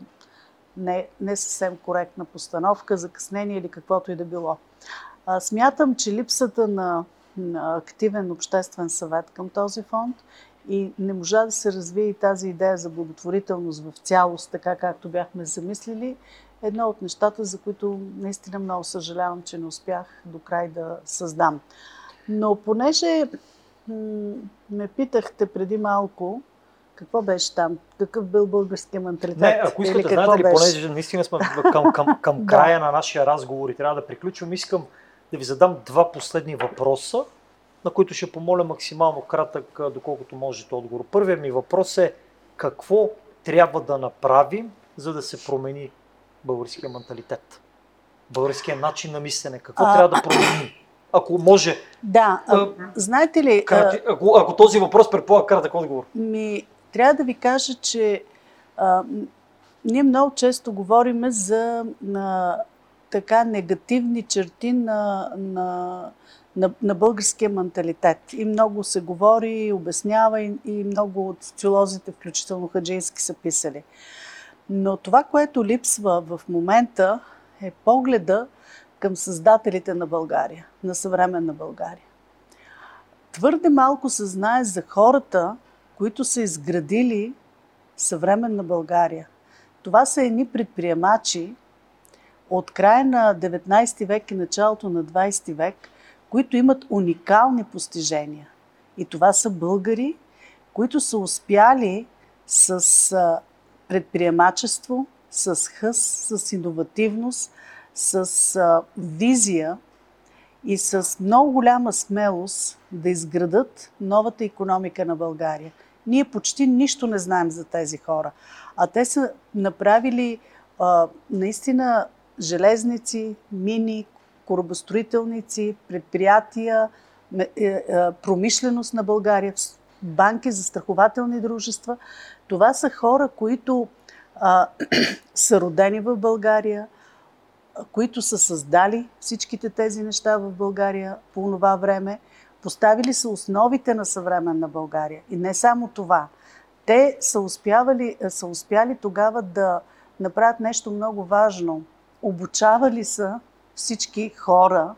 не, не съвсем коректна постановка, закъснение или каквото и да било. Смятам, че липсата на, на активен обществен съвет към този фонд и не можа да се развие и тази идея за благотворителност в цялост, така както бяхме замислили, е едно от нещата, за които наистина много съжалявам, че не успях до край да създам. Но понеже ме питахте преди малко, какво беше там? Какъв бил българския менталитет? Не, ако искате, какво знаете ли, беше? понеже наистина сме към, към, към Да. края на нашия разговор и трябва да приключвам, искам да ви задам два последни въпроса, на които ще помоля максимално кратък, доколкото можете отговор. Първият ми въпрос е какво трябва да направим, за да се промени българския менталитет? Българския начин на мислене. Какво А, трябва да променим? Ако може, Да, а, знаете ли, а, крати, ако, ако този въпрос предполага кратък отговор. ми, трябва да ви кажа, че А, ние много често говорим за на, така негативни черти на, на, на, на българския менталитет. И много се говори, обяснява и, и много от социолозите, включително хаджийски, са писали. Но това, което липсва в момента е погледа към създателите на България, на съвременна България. Твърде малко се знае за хората, които са изградили съвременна България. Това са едни предприемачи от края на 19 век и началото на 20 век, които имат уникални постижения. И това са българи, които са успяли с предприемачество, с хъс, с иновативност, с визия и с много голяма смелост да изградат новата економика на България. Ние почти нищо не знаем за тези хора, а те са направили а, наистина железници, мини, корабостроителници, предприятия, е, е, промишленост на България, банки, застрахователни дружества. Това са хора, които а, са родени в България, които са създали всичките тези неща в България по това време, поставили са основите на съвременна България. И не само това. Те са, успявали, са успяли тогава да направят нещо много важно. Обучавали са всички хора,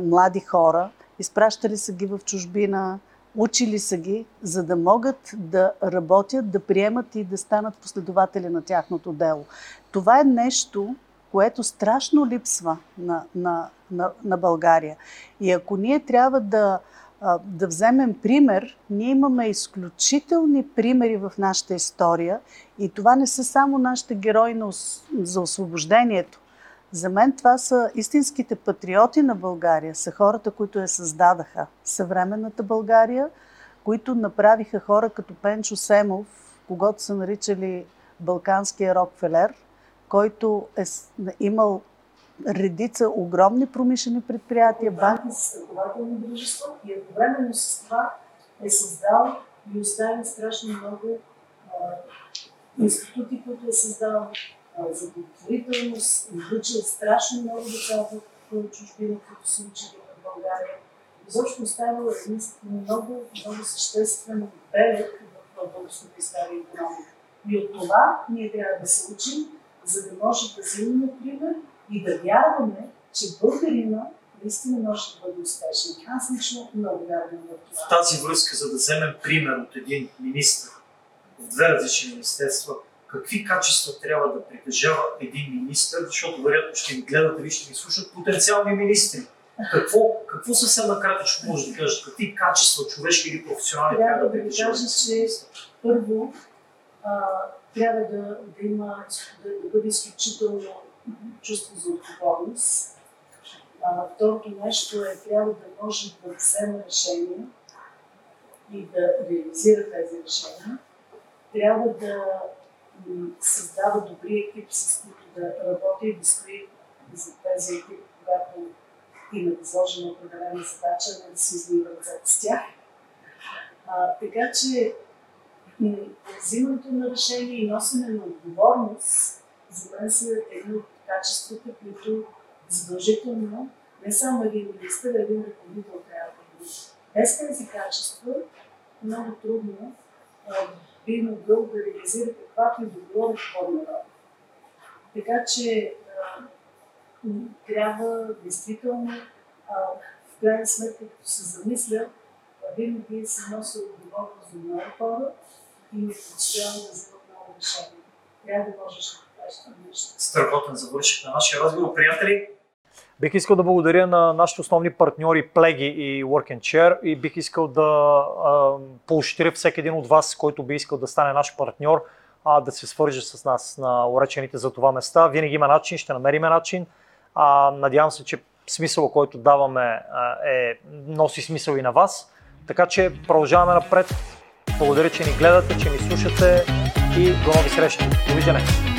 млади хора, изпращали са ги в чужбина, учили са ги, за да могат да работят, да приемат и да станат последователи на тяхното дело. Това е нещо, което страшно липсва на, на, на, на България. И ако ние трябва да, да вземем пример, ние имаме изключителни примери в нашата история и това не са само нашите герои за освобождението. За мен това са истинските патриоти на България, са хората, които я създадаха. Съвременната България, които направиха хора като Пенчо Семов, когато са наричали Балканския Рокфелер – който е имал редица огромни промишлени предприятия, банки, застрахователни дружества и едновременно с това е създал и оставил страшно много а, институти, които е създал а, за благотворителност, излучил страшно много деца в чужбина, които са учили в България. Изобщо оставил един много, много съществен белег в българската история и економика. И от това ние трябва да се учим за да може да взимаме пример и да вярваме, че българина наистина може да бъде успешен. Аз лично много вярвам в това. В тази връзка, за да вземем пример от един министр в две различни министерства, какви качества трябва да притежава един министр, защото вероятно ще ни гледат и ще ни слушат потенциални министри. Какво, какво съвсем накратичко може да кажат? Какви качества, човешки или професионални, трябва, трябва да притежава? Трябва да кажа, че първо трябва да, да има, да, да бъде изключително чувство за отговорност. Второто нещо е, трябва да може да взема решения и да реализира тези решения. Трябва да създава добри екип, с които да работи и да стои за тези екипи, когато има възложена определена задача, не да се излива с тях. А, така че взимането на решение и носене на отговорност за мен са едни от качествата, които задължително не само един министър, а един ръководител трябва да има. Без тези качества много трудно би могъл да реализира каквато и да било реформа. Така че трябва действително в крайна сметка, като се замисля, винаги се носи отговорност за много хора, и не постоянно да вземат много решения. Трябва да можеш да кажеш това. Страхотен завърших на нашия разговор, приятели. Бих искал да благодаря на нашите основни партньори Плеги и Work and Share и бих искал да поощря всеки един от вас, който би искал да стане наш партньор, а, да се свърже с нас на уречените за това места. Винаги има начин, ще намериме начин. А, надявам се, че смисъл, който даваме а, е, носи смисъл и на вас. Така че продължаваме напред благодаря, че ни гледате, че ни слушате и до нови срещи. Довиждане!